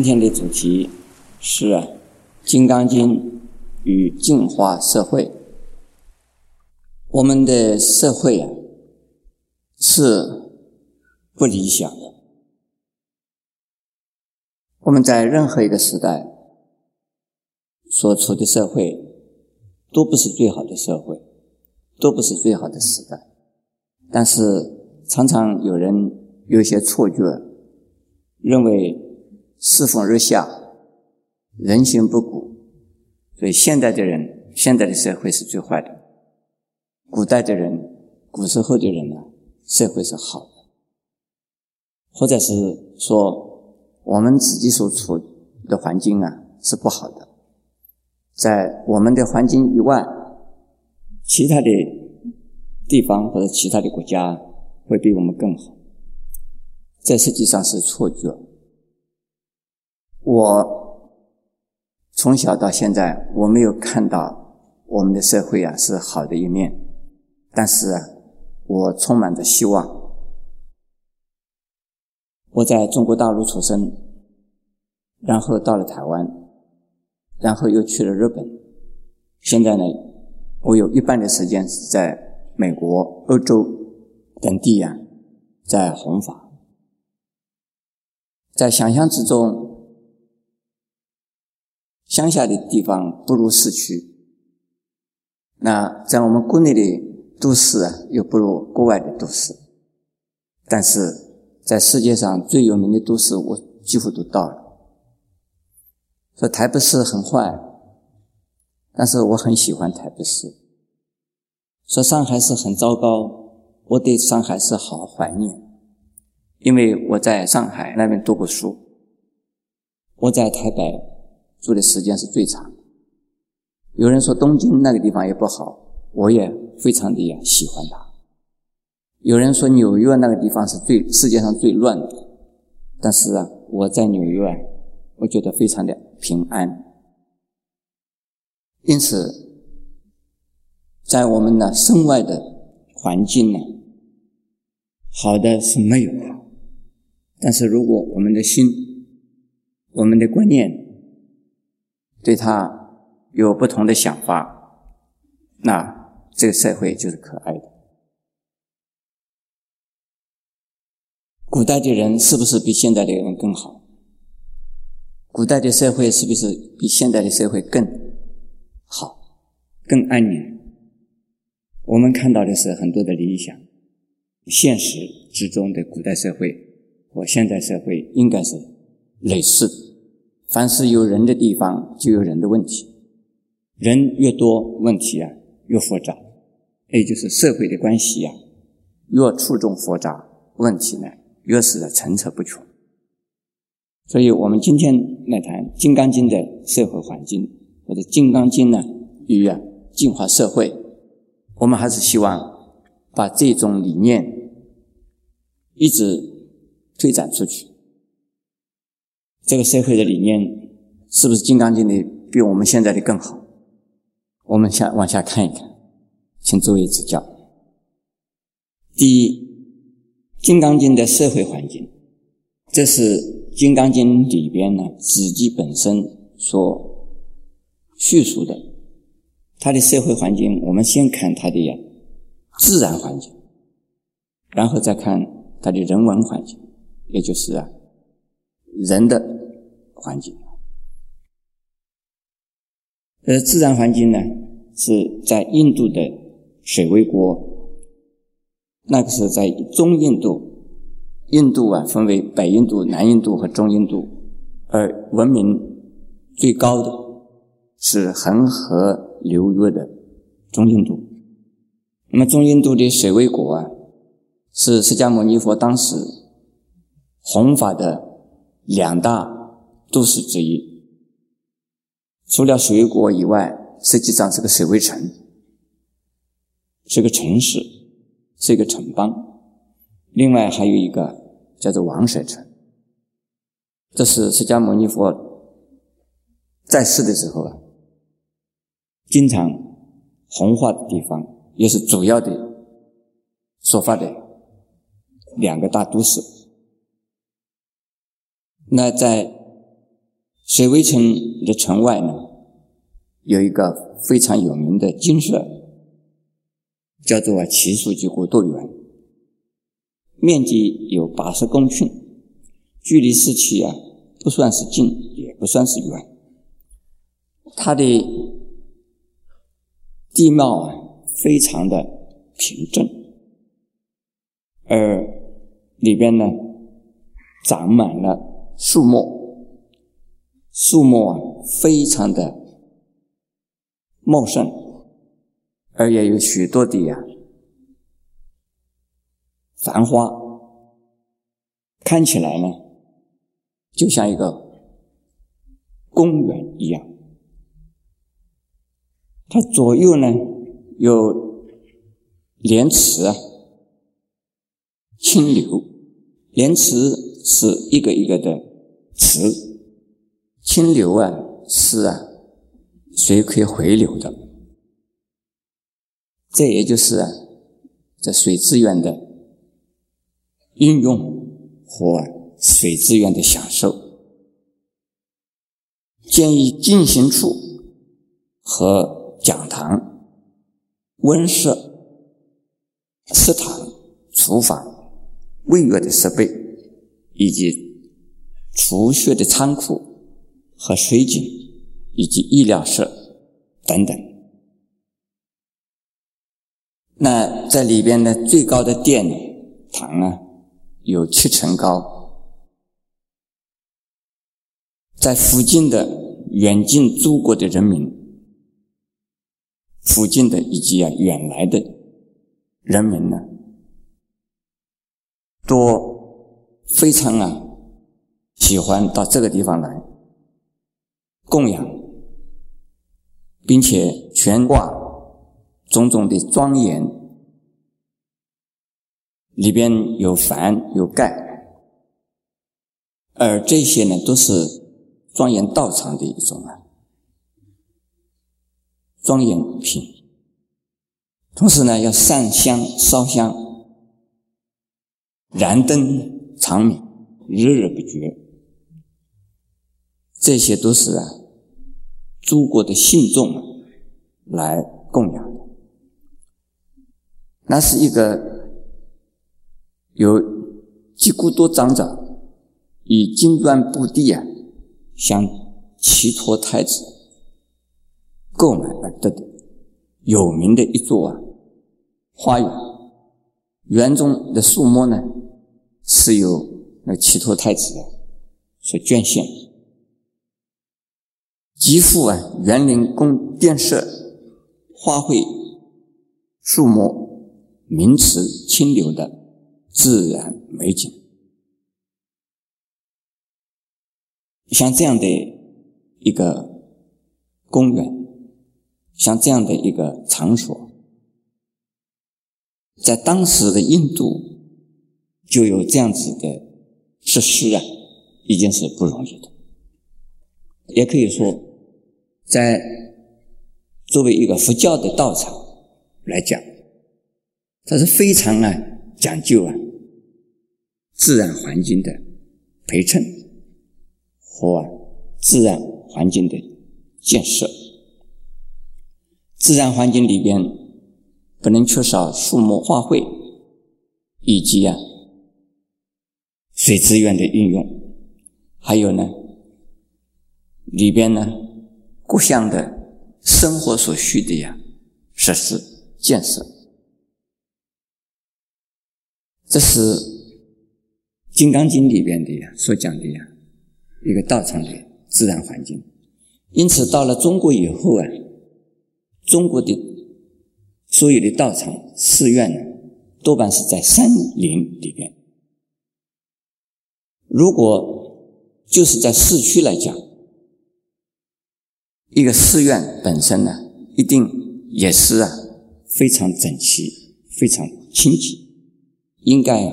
今天的主题是《金刚经》与净化社会。我们的社会啊，是不理想的。我们在任何一个时代所处的社会，都不是最好的社会，都不是最好的时代。但是，常常有人有一些错觉，认为。世风日下，人心不古，所以现代的人，现代的社会是最坏的。古代的人，古时候的人呢，社会是好的，或者是说我们自己所处的环境啊是不好的，在我们的环境以外，其他的地方或者其他的国家会比我们更好，这实际上是错觉。我从小到现在，我没有看到我们的社会啊是好的一面，但是啊，我充满着希望。我在中国大陆出生，然后到了台湾，然后又去了日本，现在呢，我有一半的时间是在美国、欧洲等地啊，在弘法，在想象之中。乡下的地方不如市区，那在我们国内的都市啊，又不如国外的都市。但是在世界上最有名的都市，我几乎都到了。说台北市很坏，但是我很喜欢台北市。说上海市很糟糕，我对上海市好怀念，因为我在上海那边读过书。我在台北。住的时间是最长。有人说东京那个地方也不好，我也非常的喜欢它。有人说纽约那个地方是最世界上最乱的，但是啊，我在纽约，我觉得非常的平安。因此，在我们的身外的环境呢，好的是没有的，但是如果我们的心，我们的观念。对他有不同的想法，那这个社会就是可爱的。古代的人是不是比现在的人更好？古代的社会是不是比现在的社会更好、更安宁？我们看到的是很多的理想，现实之中的古代社会和现代社会应该是类似的。凡是有人的地方，就有人的问题。人越多，问题啊越复杂。也就是社会的关系呀，越错综复杂，问题呢越是层出不穷。所以我们今天来谈《金刚经》的社会环境，或者《金刚经》呢与啊净化社会。我们还是希望把这种理念一直推展出去。这个社会的理念是不是《金刚经》的比我们现在的更好？我们下往下看一看，请诸位指教。第一，《金刚经》的社会环境，这是《金刚经》里边呢自己本身所叙述的。它的社会环境，我们先看它的呀自然环境，然后再看它的人文环境，也就是啊人的。环境，呃，自然环境呢是在印度的水卫国，那个是在中印度，印度啊分为北印度、南印度和中印度，而文明最高的是恒河流域的中印度。那么中印度的水卫国啊，是释迦牟尼佛当时弘法的两大。都市之一，除了水果以外，实际上是个水卫城，是个城市，是一个城邦。另外还有一个叫做王舍城，这是释迦牟尼佛在世的时候啊，经常弘化的地方，也是主要的说法的两个大都市。那在水围城的城外呢，有一个非常有名的精舍，叫做奇树居国度园，面积有八十公顷，距离市区啊不算是近，也不算是远。它的地貌啊非常的平整，而里边呢长满了树木。树木啊，非常的茂盛，而也有许多的呀繁花，看起来呢，就像一个公园一样。它左右呢有莲池啊，清流，莲池是一个一个的池。清流啊，是啊，水可以回流的。这也就是啊，这水资源的运用和水资源的享受。建议进行处和讲堂、温室、食堂、厨房、卫浴的设备，以及储蓄的仓库。和水井以及医疗室等等，那在里边的最高的殿堂呢，有七层高，在附近的远近诸国的人民，附近的以及啊远来的人民呢，都非常啊喜欢到这个地方来。供养，并且悬挂种种的庄严，里边有幡有盖，而这些呢都是庄严道场的一种啊庄严品。同时呢，要上香烧香，燃灯长明，日日不绝。这些都是啊，诸国的信众来供养的。那是一个有几乎多长者以金砖布地啊，向齐托太子购买而得的有名的一座啊花园。园中的树木呢，是由那齐托太子所捐献。极富啊园林宫殿舍花卉树木名池清流的自然美景，像这样的一个公园，像这样的一个场所，在当时的印度就有这样子的设施啊，已经是不容易的，也可以说。在作为一个佛教的道场来讲，它是非常啊讲究啊自然环境的陪衬和自然环境的建设。自然环境里边不能缺少树木花卉，以及啊水资源的运用，还有呢里边呢。故乡的生活所需的呀设施建设，这是《金刚经》里边的呀所讲的呀一个道场的自然环境。因此，到了中国以后啊，中国的所有的道场寺院呢，多半是在山林里边。如果就是在市区来讲，一个寺院本身呢，一定也是啊非常整齐、非常清洁，应该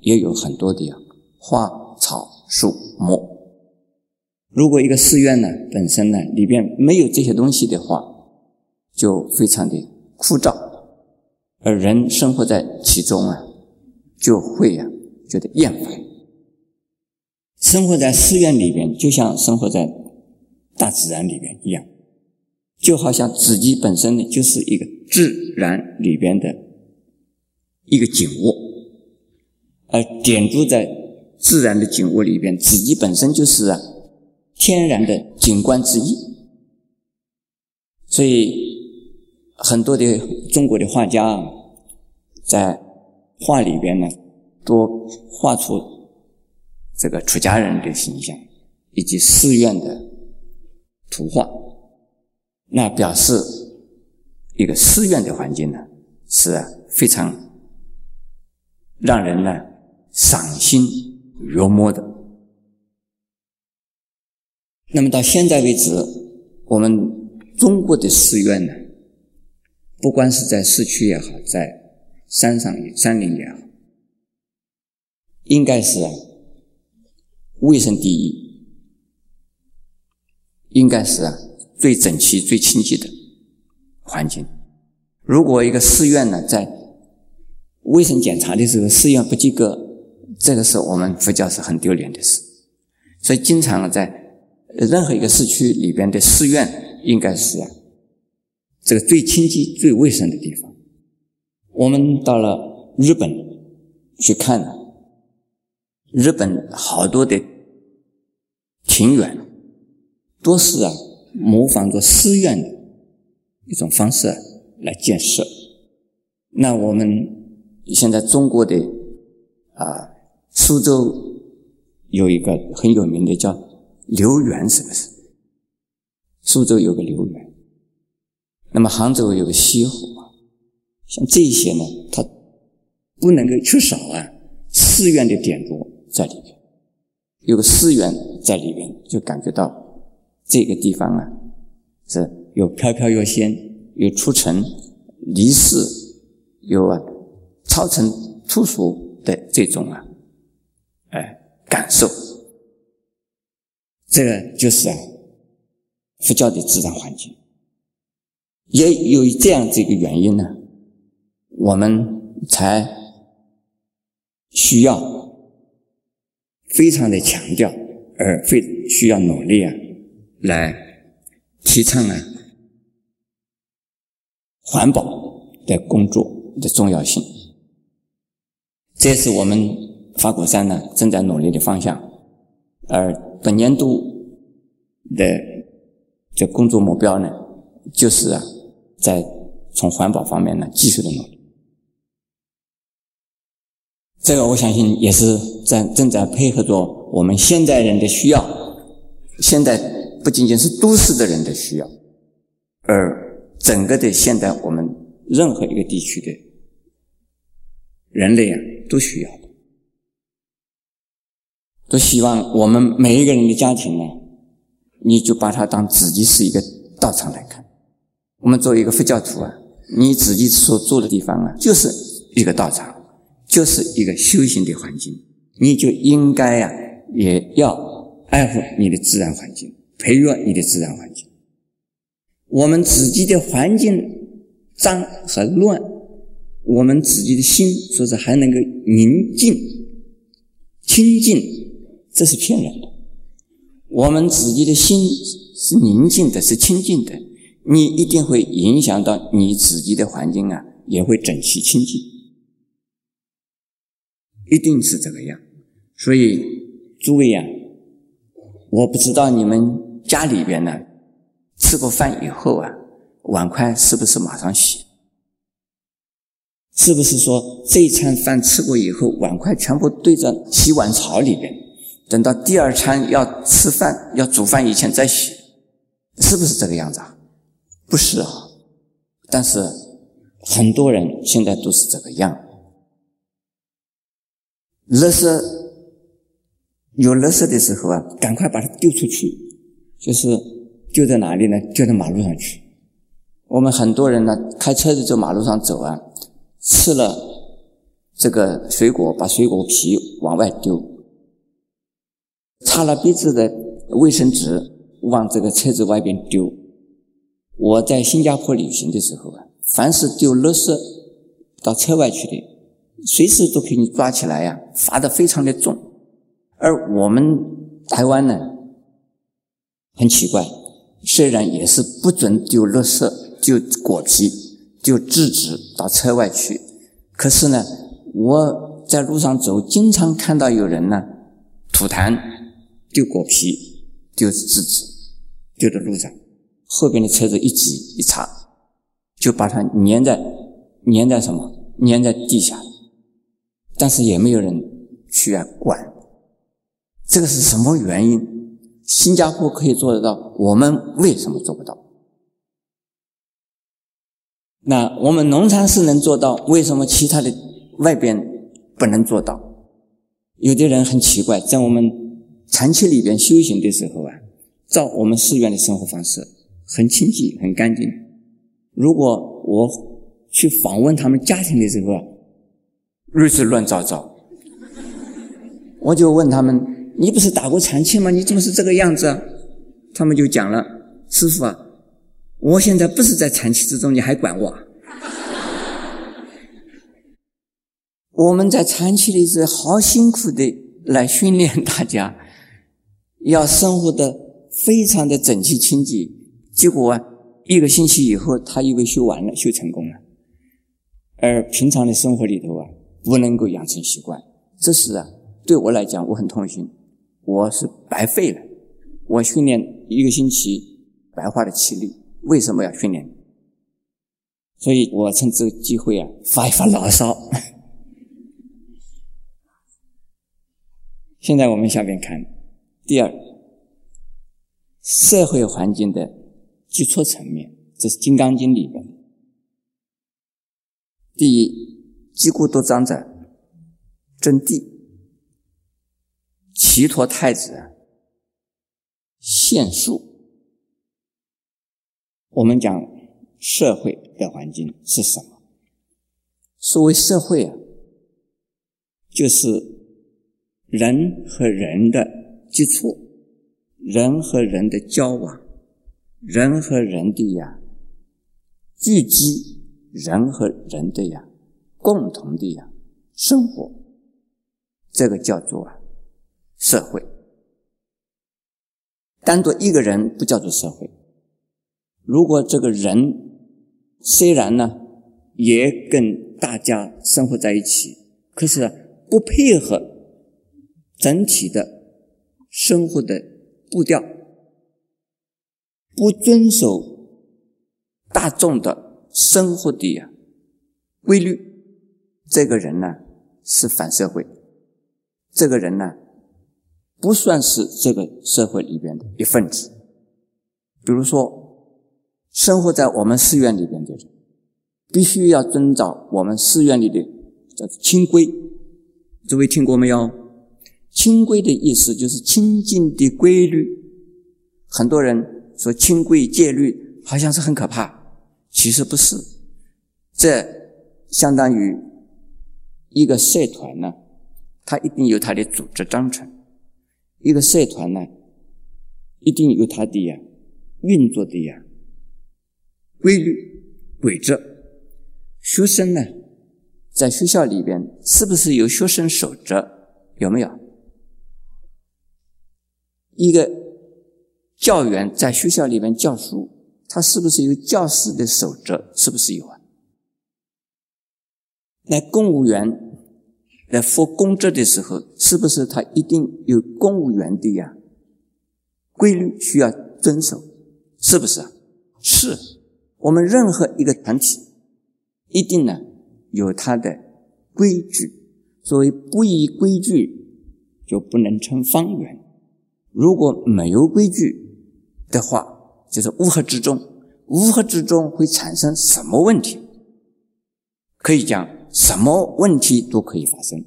也有很多的花草树木。如果一个寺院呢本身呢里边没有这些东西的话，就非常的枯燥，而人生活在其中啊，就会啊觉得厌烦。生活在寺院里边，就像生活在大自然里边一样，就好像自己本身呢就是一个自然里边的一个景物，而点缀在自然的景物里边，自己本身就是啊天然的景观之一。所以很多的中国的画家啊在画里边呢，都画出这个出家人的形象，以及寺院的。图画，那表示一个寺院的环境呢，是非常让人呢赏心悦目的。那么到现在为止，我们中国的寺院呢，不管是在市区也好，在山上山林也好，应该是卫生第一。应该是最整齐、最清洁的环境。如果一个寺院呢，在卫生检查的时候，寺院不及格，这个是我们佛教是很丢脸的事。所以，经常在任何一个市区里边的寺院，应该是这个最清洁、最卫生的地方。我们到了日本去看，日本好多的庭园。都是啊，模仿着寺院的一种方式来建设。那我们现在中国的啊，苏州有一个很有名的叫留园，是不是？苏州有个留园，那么杭州有个西湖啊，像这些呢，它不能够缺少啊寺院的点缀在里边，有个寺院在里边，就感觉到。这个地方啊，是有飘飘欲仙，有出尘离世，有啊超尘脱俗的这种啊，哎感受。这个就是啊佛教的自然环境，也有这样这个原因呢，我们才需要非常的强调，而非需要努力啊。来提倡呢环保的工作的重要性，这是我们法鼓山呢正在努力的方向。而本年度的这工作目标呢，就是啊，在从环保方面呢继续的努力。这个我相信也是在正在配合着我们现代人的需要，现在。不仅仅是都市的人的需要，而整个的现代我们任何一个地区的人类啊，都需要，都希望我们每一个人的家庭呢，你就把它当自己是一个道场来看。我们作为一个佛教徒啊，你自己所住的地方啊，就是一个道场，就是一个修行的环境，你就应该呀，也要爱护你的自然环境。培育你的自然环境。我们自己的环境脏和乱，我们自己的心说是还能够宁静、清净，这是骗人的。我们自己的心是宁静的，是清净的，你一定会影响到你自己的环境啊，也会整齐清净，一定是这个样。所以诸位呀，我不知道你们。家里边呢，吃过饭以后啊，碗筷是不是马上洗？是不是说这一餐饭吃过以后，碗筷全部对着洗碗槽里边，等到第二餐要吃饭、要煮饭以前再洗？是不是这个样子啊？不是啊，但是很多人现在都是这个样。垃圾有垃圾的时候啊，赶快把它丢出去。就是丢在哪里呢？丢到马路上去。我们很多人呢，开车子在马路上走啊，吃了这个水果，把水果皮往外丢；擦了鼻子的卫生纸往这个车子外边丢。我在新加坡旅行的时候啊，凡是丢垃圾到车外去的，随时都可以抓起来呀，罚的非常的重。而我们台湾呢？很奇怪，虽然也是不准丢垃圾、丢果皮、丢纸纸到车外去，可是呢，我在路上走，经常看到有人呢吐痰、丢果皮、丢纸纸，丢在路上，后边的车子一挤一擦，就把它粘在粘在什么？粘在地下，但是也没有人去管。这个是什么原因？新加坡可以做得到，我们为什么做不到？那我们农禅寺能做到，为什么其他的外边不能做到？有的人很奇怪，在我们禅期里边修行的时候啊，照我们寺院的生活方式，很清净、很干净。如果我去访问他们家庭的时候啊，日子乱糟糟，我就问他们。你不是打过禅期吗？你怎么是这个样子啊？他们就讲了：“师傅啊，我现在不是在禅期之中，你还管我？我们在禅期里是好辛苦的来训练大家，要生活的非常的整齐清洁。结果啊，一个星期以后，他以为修完了，修成功了，而平常的生活里头啊，不能够养成习惯。这是啊，对我来讲，我很痛心。”我是白费了，我训练一个星期，白花了气力。为什么要训练？所以我趁这个机会啊，发一发牢骚。现在我们下边看第二，社会环境的基础层面，这是《金刚经》里边。第一，积孤多长者，真谛。齐陀太子献述，我们讲社会的环境是什么？所谓社会啊，就是人和人的接触，人和人的交往，人和人的呀聚集，人和人的呀共同的呀生活，这个叫做啊。社会，单独一个人不叫做社会。如果这个人虽然呢也跟大家生活在一起，可是不配合整体的生活的步调，不遵守大众的生活的呀规律，这个人呢是反社会。这个人呢。不算是这个社会里边的一份子。比如说，生活在我们寺院里边的人，必须要遵照我们寺院里的叫清规。诸位听过没有？清规的意思就是清净的规律。很多人说清规戒律好像是很可怕，其实不是。这相当于一个社团呢，它一定有它的组织章程。一个社团呢，一定有它的呀运作的呀规律规则。学生呢，在学校里边是不是有学生守则？有没有？一个教员在学校里面教书，他是不是有教师的守则？是不是有啊？那公务员？在负公职的时候，是不是他一定有公务员的呀规律需要遵守？是不是？是。我们任何一个团体，一定呢有它的规矩。所谓不依规矩，就不能成方圆。如果没有规矩的话，就是乌合之众。乌合之众会产生什么问题？可以讲。什么问题都可以发生，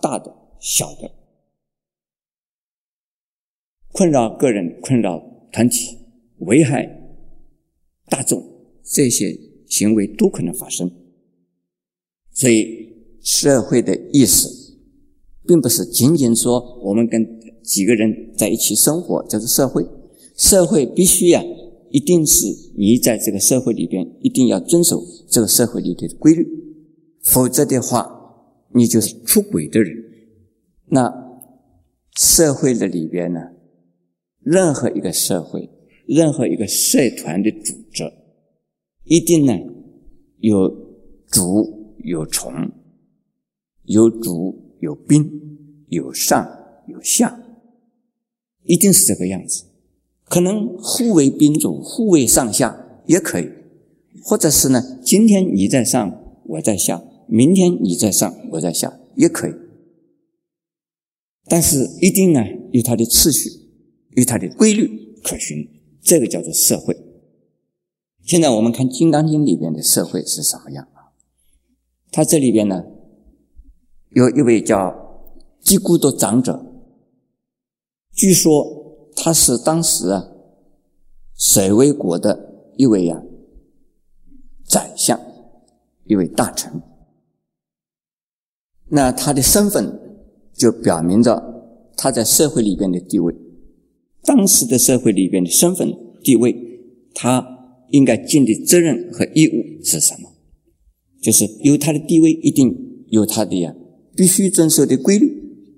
大的、小的，困扰个人、困扰团体、危害大众，这些行为都可能发生。所以，社会的意识，并不是仅仅说我们跟几个人在一起生活就是社会。社会必须呀，一定是你在这个社会里边，一定要遵守这个社会里的规律。否则的话，你就是出轨的人。那社会的里边呢，任何一个社会，任何一个社团的组织，一定呢有主有从，有主有宾，有上有下，一定是这个样子。可能互为宾主，互为上下也可以，或者是呢，今天你在上，我在下；明天你在上，我在下，也可以。但是一定呢有它的次序，有它的规律可循。这个叫做社会。现在我们看《金刚经》里边的社会是什么样啊？它这里边呢，有一位叫基孤多长者，据说他是当时啊，舍卫国的一位呀宰相，一位大臣。那他的身份就表明着他在社会里边的地位。当时的社会里边的身份地位，他应该尽的责任和义务是什么？就是有他的地位，一定有他的呀，必须遵守的规律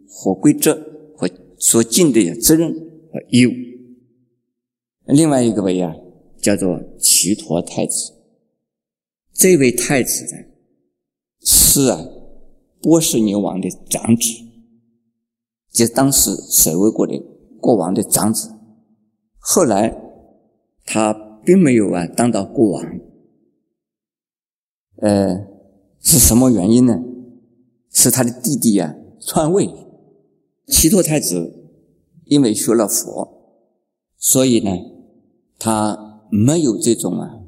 和规则和所尽的责任和义务。另外一个位呀，叫做齐陀太子。这位太子呢，是啊，波斯尼王的长子，就当时守卫国的。国王的长子，后来他并没有啊当到国王，呃，是什么原因呢？是他的弟弟啊篡位，齐陀太子因为学了佛，所以呢，他没有这种啊，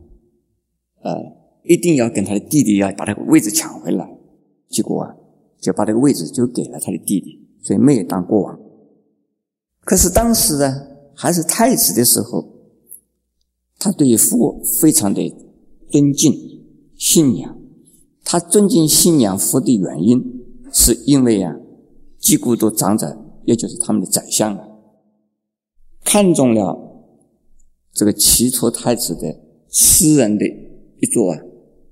呃，一定要跟他的弟弟要把这个位置抢回来，结果啊就把这个位置就给了他的弟弟，所以没有当国王。可是当时呢，还是太子的时候，他对佛非常的尊敬、信仰。他尊敬、信仰佛的原因，是因为啊，基古都长者，也就是他们的宰相啊，看中了这个齐陀太子的私人的一座啊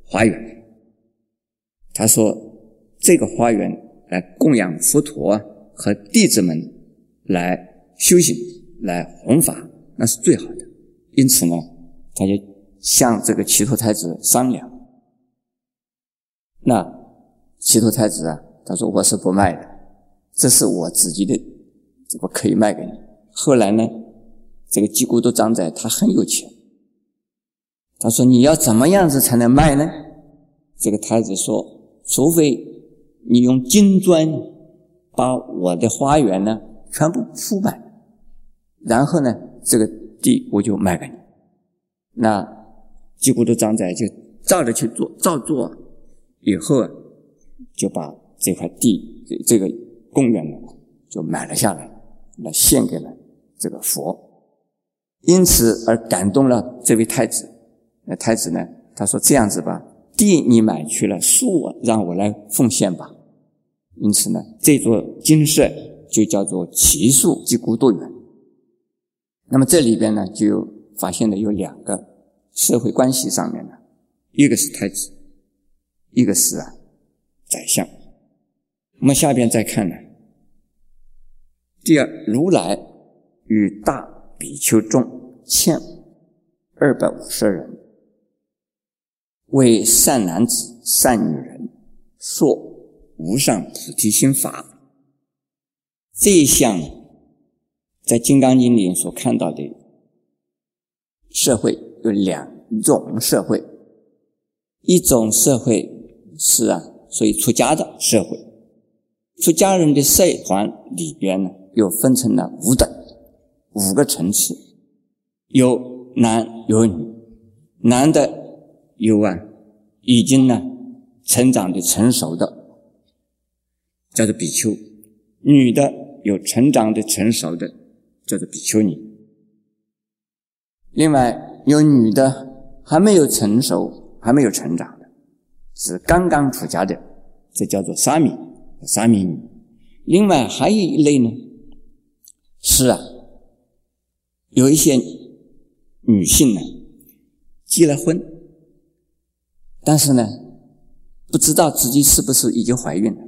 花园。他说：“这个花园来供养佛陀和弟子们来。”修行来弘法，那是最好的。因此呢，他就向这个齐陀太子商量。那齐陀太子啊，他说：“我是不卖的，这是我自己的，我可以卖给你。”后来呢，这个基古多长者他很有钱，他说：“你要怎么样子才能卖呢？”这个太子说：“除非你用金砖把我的花园呢全部铺满。”然后呢，这个地我就卖给你。那几乎的长者就照着去做，照做以后，就把这块地这这个公园呢就买了下来，来献给了这个佛。因此而感动了这位太子。那太子呢，他说：“这样子吧，地你买去了，树我让我来奉献吧。”因此呢，这座金舍就叫做奇树及孤独园。那么这里边呢，就发现了有两个社会关系上面的，一个是太子，一个是啊宰相。我们下边再看呢，第二，如来与大比丘众千二百五十人，为善男子、善女人说无上菩提心法，这一项。在《金刚经》里所看到的社会有两种社会，一种社会是啊，属于出家的社会。出家人的社团里边呢，又分成了五等，五个层次，有男有女，男的有啊，已经呢成长的成熟的，叫做比丘；女的有成长的成熟的。叫做比丘尼。另外有女的还没有成熟、还没有成长的，是刚刚出家的，这叫做沙弥、沙弥女。另外还有一类呢，是啊，有一些女性呢结了婚，但是呢不知道自己是不是已经怀孕了。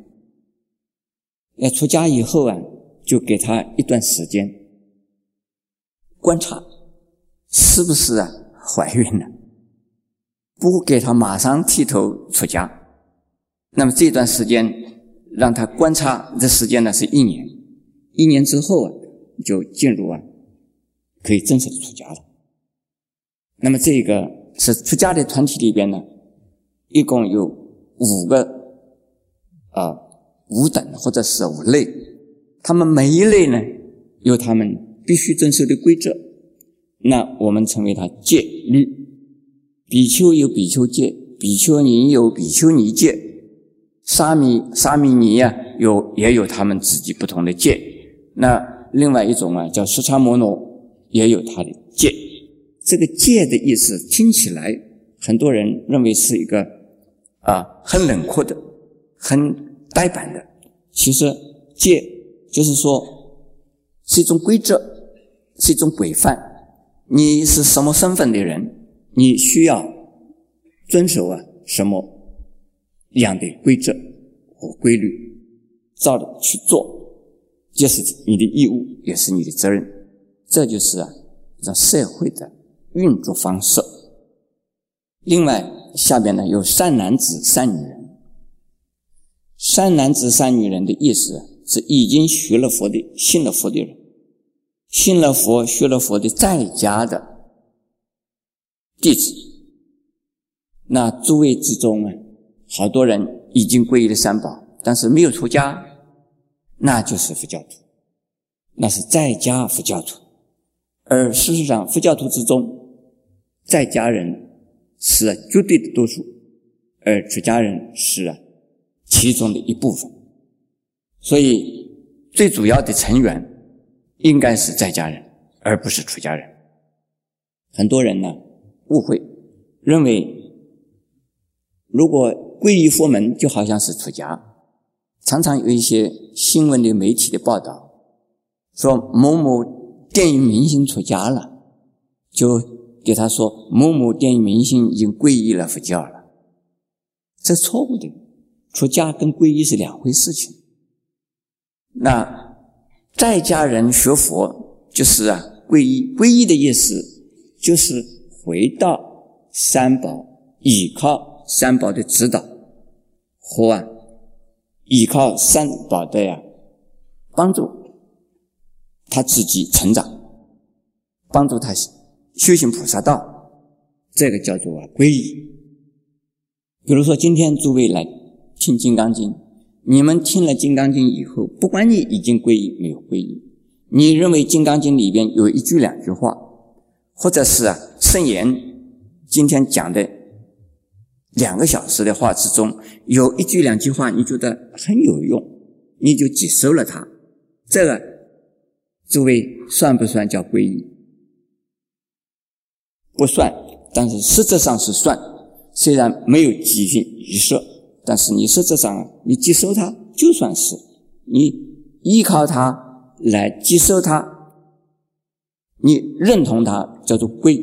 要出家以后啊，就给她一段时间。观察是不是啊怀孕了？不给他马上剃头出家，那么这段时间让他观察的时间呢是一年，一年之后啊就进入啊可以正式的出家了。那么这个是出家的团体里边呢，一共有五个啊五等或者是五类，他们每一类呢有他们必须遵守的规则，那我们称为它戒律。比丘有比丘戒，比丘尼有比丘尼戒，沙弥沙弥尼呀有也有他们自己不同的戒。那另外一种啊叫释迦摩罗也有他的戒。这个戒的意思听起来很多人认为是一个啊很冷酷的、很呆板的。其实戒就是说是一种规则，是一种规范。你是什么身份的人？你需要遵守啊什么样的规则和规律，照着去做，这是你的义务，也是你的责任。这就是啊，让社会的运作方式。另外，下边呢有善男子、善女人。善男子、善女人的意思是已经学了佛的、信了佛的人，信了佛、学了佛的在家的。弟子，那诸位之中啊，好多人已经皈依了三宝，但是没有出家，那就是佛教徒，那是在家佛教徒。而事实上，佛教徒之中，在家人是绝对的多数，而出家人是啊其中的一部分。所以，最主要的成员应该是在家人，而不是出家人。很多人呢。误会，认为如果皈依佛门就好像是出家。常常有一些新闻的媒体的报道，说某某电影明星出家了，就给他说某某电影明星已经皈依了佛教了。这错误的，出家跟皈依是两回事情。那在家人学佛就是啊，皈依，皈依的意思就是。回到三宝，依靠三宝的指导和啊，依靠三宝的呀帮助，他自己成长，帮助他修行菩萨道，这个叫做啊皈依。比如说，今天诸位来听《金刚经》，你们听了《金刚经》以后，不管你已经皈依没有皈依，你认为《金刚经》里边有一句两句话。或者是啊，圣言今天讲的两个小时的话之中，有一句两句话你觉得很有用，你就接受了它。这个诸位算不算叫皈依？不算，但是实质上是算。虽然没有集训仪式，但是你实质上你接受它，就算是你依靠它来接受它。你认同它叫做归，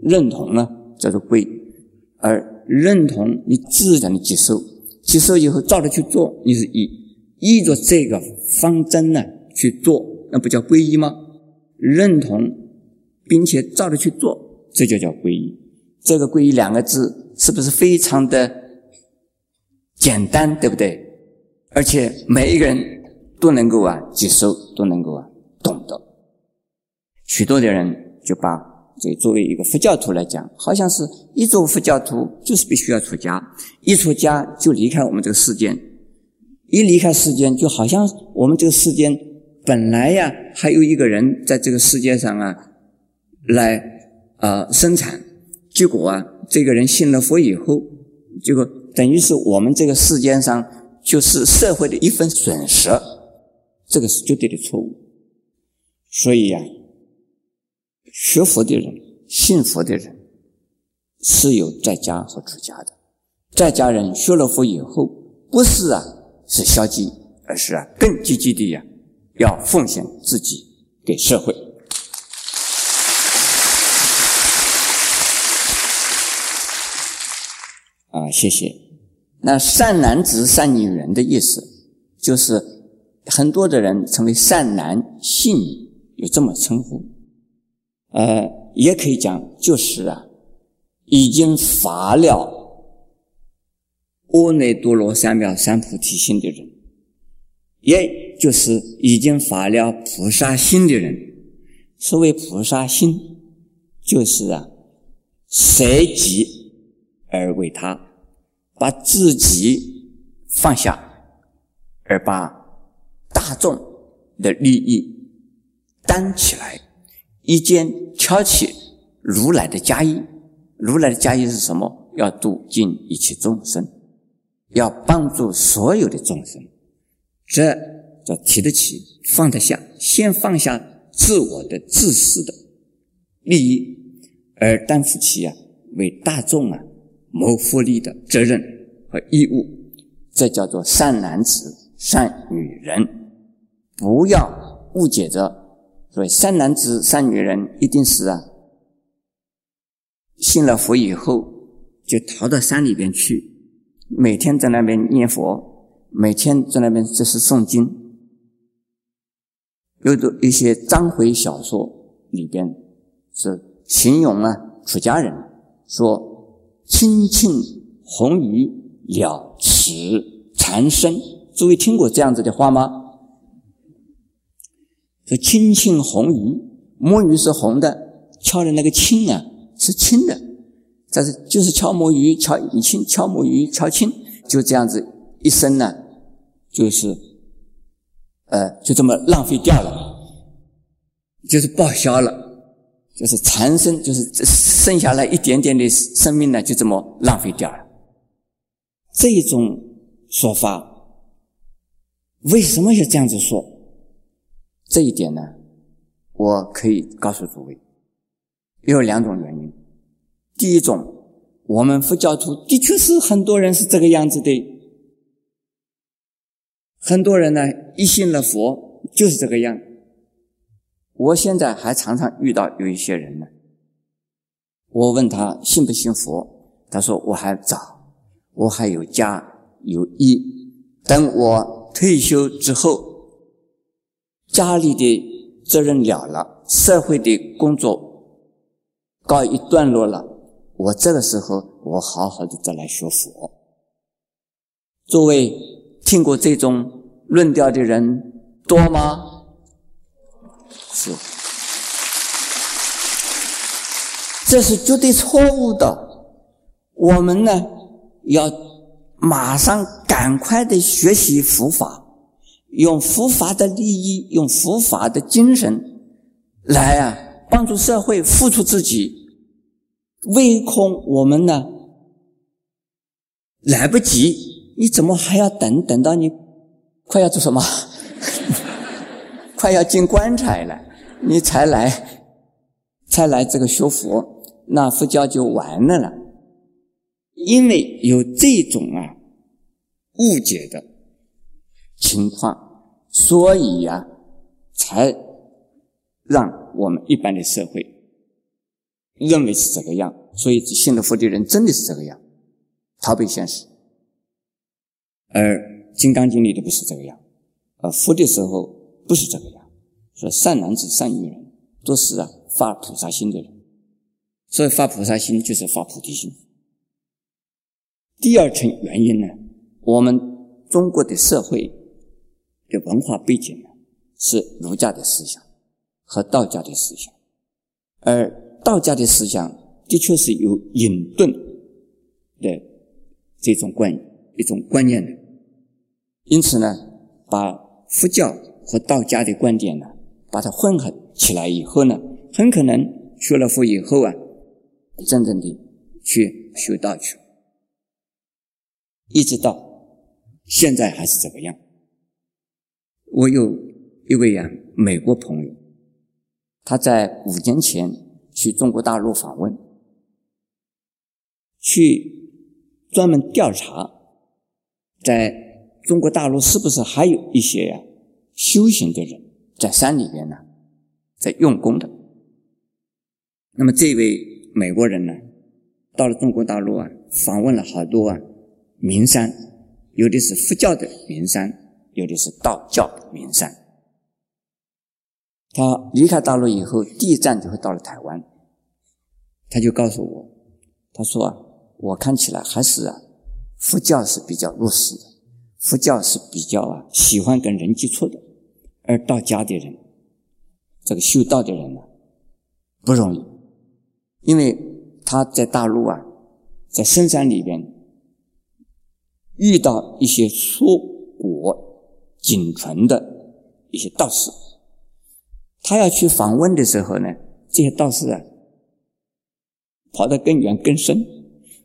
认同呢叫做归，而认同你自然的接受，接受以后照着去做，你是依依着这个方针呢去做，那不叫皈依吗？认同并且照着去做，这就叫皈依。这个皈依两个字是不是非常的简单，对不对？而且每一个人都能够啊接受，都能够啊懂得。许多的人就把这作为一个佛教徒来讲，好像是一做佛教徒就是必须要出家，一出家就离开我们这个世间，一离开世间就好像我们这个世间本来呀还有一个人在这个世界上啊来啊生产，结果啊这个人信了佛以后，结果等于是我们这个世间上就是社会的一份损失，这个是绝对的错误，所以呀。学佛的人、信佛的人是有在家和出家的。在家人学了佛以后，不是啊是消极，而是啊更积极的呀，要奉献自己给社会。啊，谢谢。那善男子、善女人的意思，就是很多的人成为善男信女，有这么称呼。呃，也可以讲就是啊，已经发了阿耨多罗三藐三菩提心的人，也就是已经发了菩萨心的人。所谓菩萨心，就是啊，随即而为他，把自己放下，而把大众的利益担起来，一肩挑起如来的家业。如来的家业是什么？要度尽一切众生，要帮助所有的众生。这叫提得起，放得下，先放下。自我的自私的利益，而担负起啊为大众啊谋福利的责任和义务，这叫做善男子、善女人。不要误解着，所以善男子、善女人一定是啊信了佛以后就逃到山里边去，每天在那边念佛，每天在那边就是诵经。有的一些章回小说里边是形容啊出家人说：“清庆红鱼了此缠身。”诸位听过这样子的话吗？说清庆红鱼，摸鱼是红的，敲的那个青啊是青的，但是就是敲摸鱼，敲以磬，敲摸鱼，敲青，就这样子一生呢，就是呃就这么浪费掉了。就是报销了，就是残生，就是剩下来一点点的生命呢，就这么浪费掉了。这种说法为什么要这样子说？这一点呢，我可以告诉诸位，有两种原因。第一种，我们佛教徒的确是很多人是这个样子的，很多人呢一信了佛就是这个样。我现在还常常遇到有一些人呢，我问他信不信佛，他说我还早，我还有家有业，等我退休之后，家里的责任了了，社会的工作告一段落了，我这个时候我好好的再来学佛。诸位听过这种论调的人多吗？是，这是绝对错误的。我们呢，要马上赶快的学习佛法，用佛法的利益，用佛法的精神来啊，帮助社会，付出自己。唯恐我们呢来不及，你怎么还要等？等到你快要做什么？快要进棺材了，你才来，才来这个学佛，那佛教就完了了。因为有这种啊误解的情况，所以呀，才让我们一般的社会认为是这个样。所以信了佛的人真的是这个样，逃避现实。而《金刚经》里的不是这个样，而佛的时候。不是这个样，说善男子、善女人都是啊发菩萨心的人，所以发菩萨心就是发菩提心。第二层原因呢，我们中国的社会的文化背景呢是儒家的思想和道家的思想，而道家的思想的确是有隐遁的这种观一种观念的，因此呢，把佛教。和道家的观点呢，把它混合起来以后呢，很可能学了佛以后啊，真正的去修道去，一直到现在还是这个样。我有一位啊美国朋友，他在五年前去中国大陆访问，去专门调查，在中国大陆是不是还有一些呀？修行的人在山里边呢，在用功的。那么这位美国人呢，到了中国大陆啊，访问了好多啊名山，有的是佛教的名山，有的是道教的名山。他离开大陆以后，第一站就会到了台湾。他就告诉我，他说啊，我看起来还是啊，佛教是比较弱势的，佛教是比较啊喜欢跟人接触的，而道家的人，这个修道的人呢，不容易，因为他在大陆啊，在深山里边遇到一些硕果仅存的一些道士。他要去访问的时候呢，这些道士啊，跑得更远更深。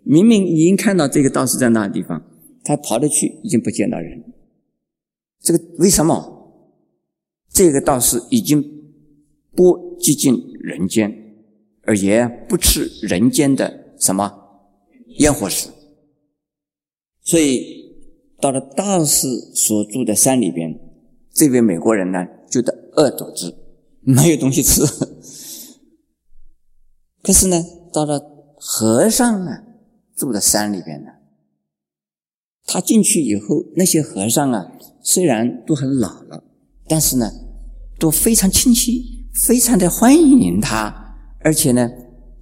明明已经看到这个道士在那个地方，他跑得去已经不见到人。这个为什么？这个道士已经不接近人间，而也不吃人间的什么烟火食。所以到了道士所住的山里边，这位美国人呢，觉得饿肚子。没有东西吃，可是呢，到了和尚呢住的山里边呢，他进去以后，那些和尚啊，虽然都很老了，但是呢，都非常清晰，非常的欢迎他，而且呢，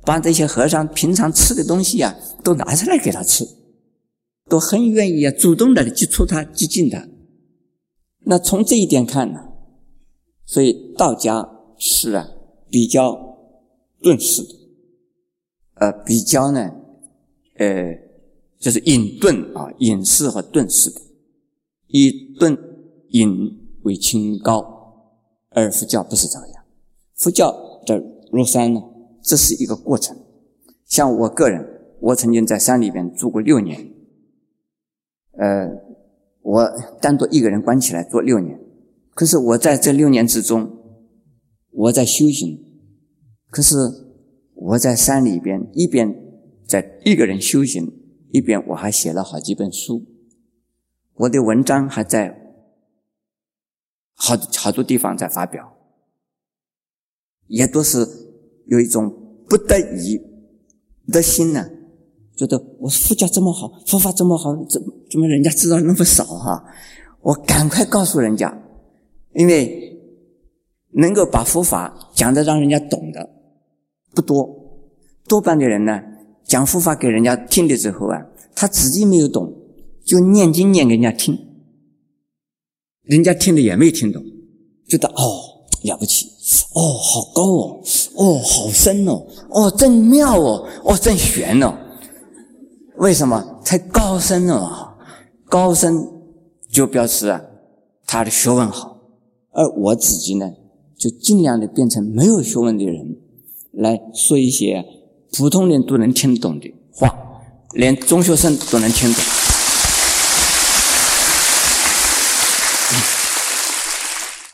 把这些和尚平常吃的东西啊，都拿出来给他吃，都很愿意啊，主动的接触他，接近他。那从这一点看呢，所以道家。是啊，比较顿式的，呃，比较呢，呃，就是隐遁啊，隐士和顿式的，以顿隐为清高，而佛教不是这样。佛教的入山呢，这是一个过程。像我个人，我曾经在山里边住过六年，呃，我单独一个人关起来做六年，可是我在这六年之中。我在修行，可是我在山里边一边在一个人修行，一边我还写了好几本书，我的文章还在好好多地方在发表，也都是有一种不得已的心呢，觉得我佛教这么好，佛法这么好，怎怎么人家知道那么少哈？我赶快告诉人家，因为。能够把佛法讲的让人家懂的不多，多半的人呢讲佛法给人家听的时候啊，他自己没有懂，就念经念给人家听，人家听的也没听懂，觉得哦了不起，哦好高哦，哦好深哦，哦真妙哦，哦真玄哦，为什么？太高深了，高深就表示啊他的学问好，而我自己呢？就尽量的变成没有学问的人，来说一些普通人都能听懂的话，连中学生都能听懂。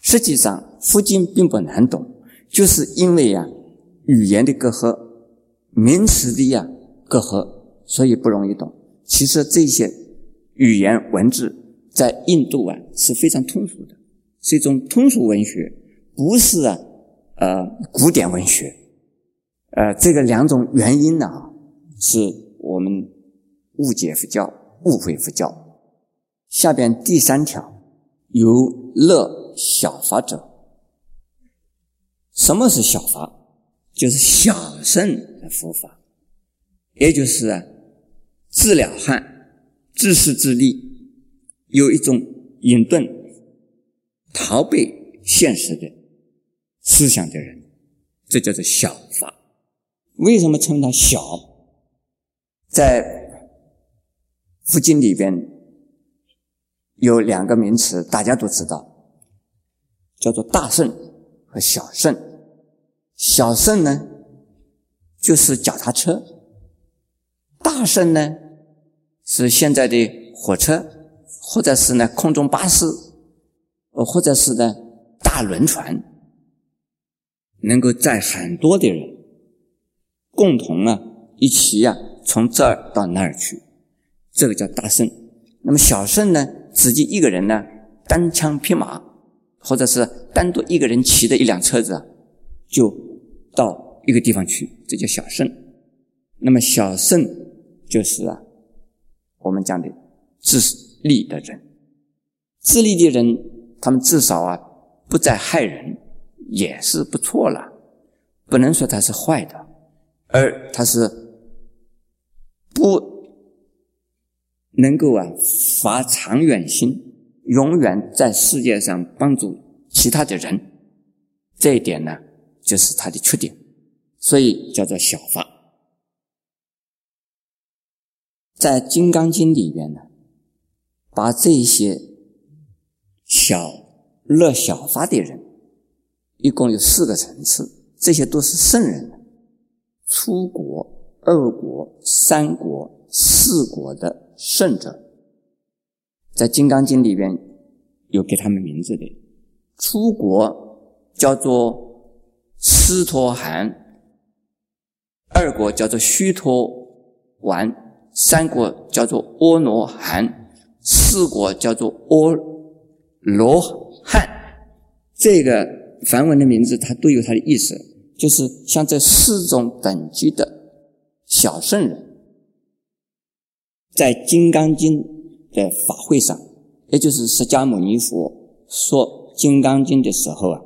实际上，佛经并不难懂，就是因为呀，语言的隔阂，名词的呀隔阂，所以不容易懂。其实这些语言文字在印度啊是非常通俗的，是一种通俗文学。不是啊，呃，古典文学，呃，这个两种原因呢，是我们误解佛教、误会佛教。下边第三条，由乐小法者，什么是小法？就是小圣的佛法，也就是啊，自了汉、自私自利，有一种隐遁、逃避现实的。思想的人，这叫做小法。为什么称它小？在佛经里边有两个名词，大家都知道，叫做大圣和小圣。小圣呢，就是脚踏车；大圣呢，是现在的火车，或者是呢空中巴士，呃，或者是呢大轮船。能够载很多的人共同啊一起呀从这儿到那儿去，这个叫大圣。那么小圣呢，自己一个人呢单枪匹马，或者是单独一个人骑的一辆车子，就到一个地方去，这叫小圣。那么小圣就是啊我们讲的自利的人，自利的人，他们至少啊不再害人。也是不错了，不能说他是坏的，而他是不能够啊发长远心，永远在世界上帮助其他的人，这一点呢，就是他的缺点，所以叫做小法。在《金刚经》里边呢，把这些小乐小法的人。一共有四个层次，这些都是圣人，出国、二国、三国、四国的圣者，在《金刚经》里边有给他们名字的。初国叫做斯陀含，二国叫做须陀丸，三国叫做阿罗汉，四国叫做阿罗汉。这个。梵文的名字，它都有它的意思，就是像这四种等级的小圣人，在《金刚经》的法会上，也就是释迦牟尼佛说《金刚经》的时候啊，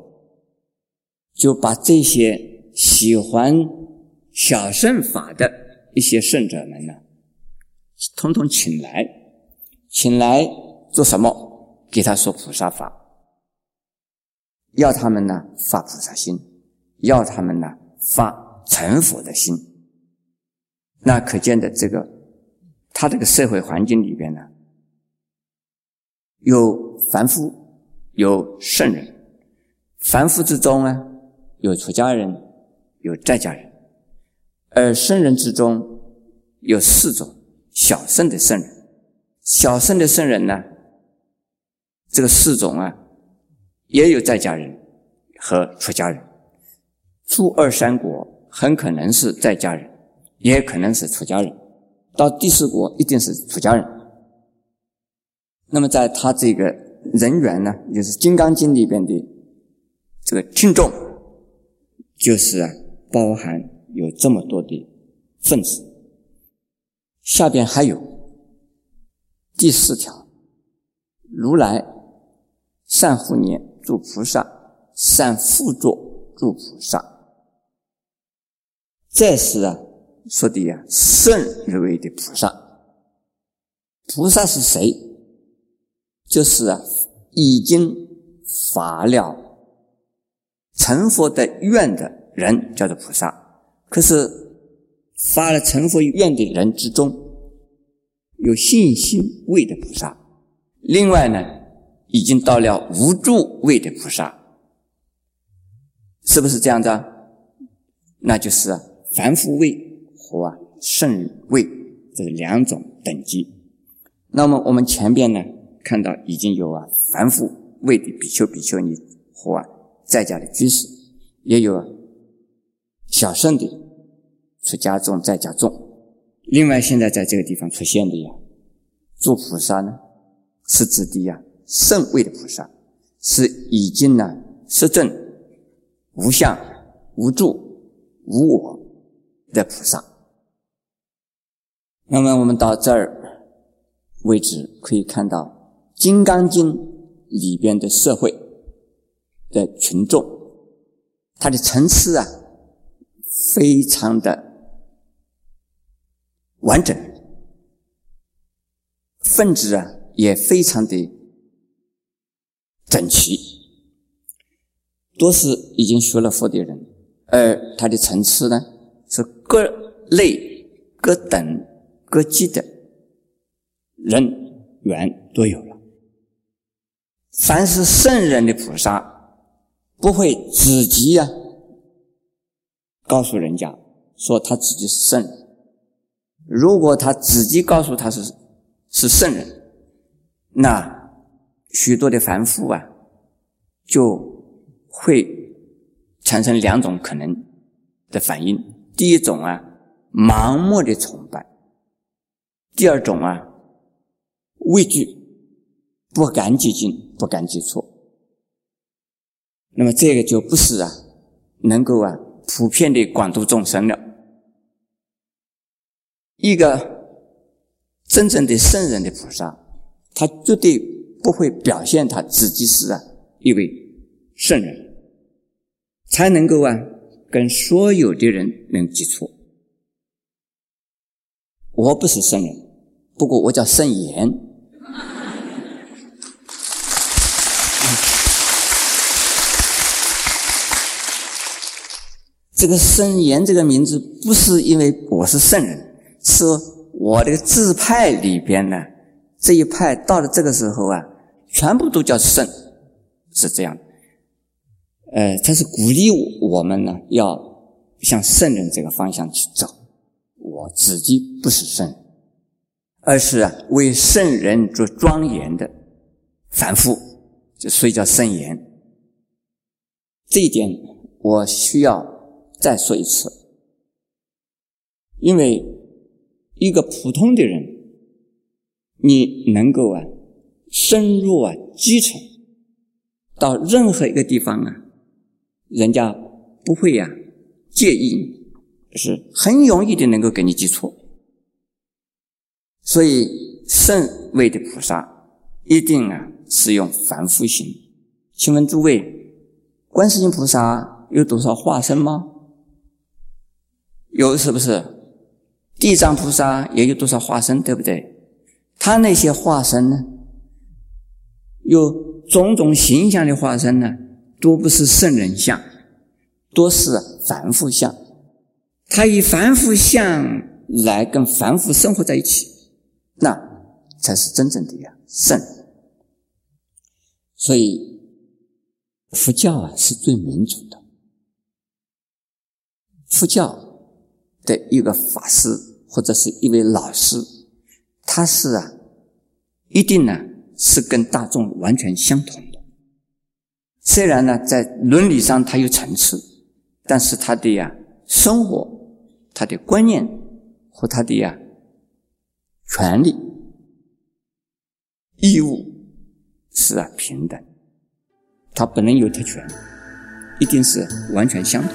就把这些喜欢小圣法的一些圣者们呢，统统请来，请来做什么？给他说菩萨法。要他们呢发菩萨心，要他们呢发成佛的心。那可见的这个，他这个社会环境里边呢，有凡夫，有圣人。凡夫之中呢，有出家人，有在家人；而圣人之中，有四种小圣的圣人。小圣的圣人呢，这个四种啊。也有在家人和出家人，初二三国很可能是在家人，也可能是出家人，到第四国一定是出家人。那么在他这个人员呢，就是《金刚经》里边的这个听众，就是啊，包含有这么多的分子。下边还有第四条，如来善护念。诸菩萨善护作诸菩萨，这是啊说的呀圣认为的菩萨。菩萨是谁？就是啊已经发了成佛的愿的人，叫做菩萨。可是发了成佛愿的人之中，有信心位的菩萨。另外呢？已经到了无助位的菩萨，是不是这样的？那就是凡夫位和圣位这两种等级。那么我们前边呢看到已经有啊凡夫位的比丘、比丘尼和在家的居士，也有小圣的出家众、在家众。另外，现在在这个地方出现的呀，诸菩萨呢，是指的呀。圣位的菩萨是已经呢实证无相、无住、无我的菩萨。那么我们到这儿为止，可以看到《金刚经》里边的社会的群众，它的层次啊，非常的完整，分子啊也非常的。整齐，都是已经学了佛的人，而他的层次呢，是各类、各等、各级的人员都有了。凡是圣人的菩萨，不会自己呀告诉人家说他自己是圣人。如果他自己告诉他是是圣人，那。许多的凡夫啊，就会产生两种可能的反应：第一种啊，盲目的崇拜；第二种啊，畏惧，不敢接近，不敢接触。那么这个就不是啊，能够啊普遍的广度众生了。一个真正的圣人的菩萨，他绝对。不会表现他自己是啊一位圣人，才能够啊跟所有的人能接触。我不是圣人，不过我叫圣言。这个圣言这个名字不是因为我是圣人，是我的自派里边呢这一派到了这个时候啊，全部都叫圣，是这样。呃，他是鼓励我们呢要向圣人这个方向去走。我自己不是圣，而是啊为圣人做庄严的反复，就所以叫圣言。这一点我需要。再说一次，因为一个普通的人，你能够啊深入啊基层，到任何一个地方啊，人家不会呀介意你，是很容易的能够给你记错。所以圣位的菩萨一定啊是用凡夫心。请问诸位，观世音菩萨有多少化身吗？有是不是？地藏菩萨也有多少化身，对不对？他那些化身呢，有种种形象的化身呢，都不是圣人相，多是凡夫相。他以凡夫相来跟凡夫生活在一起，那才是真正的呀圣。所以佛教啊是最民主的，佛教。的一个法师或者是一位老师，他是啊，一定呢是跟大众完全相同的。虽然呢在伦理上他有层次，但是他的呀生活、他的观念和他的呀权利、义务是啊平等，他不能有特权，一定是完全相同。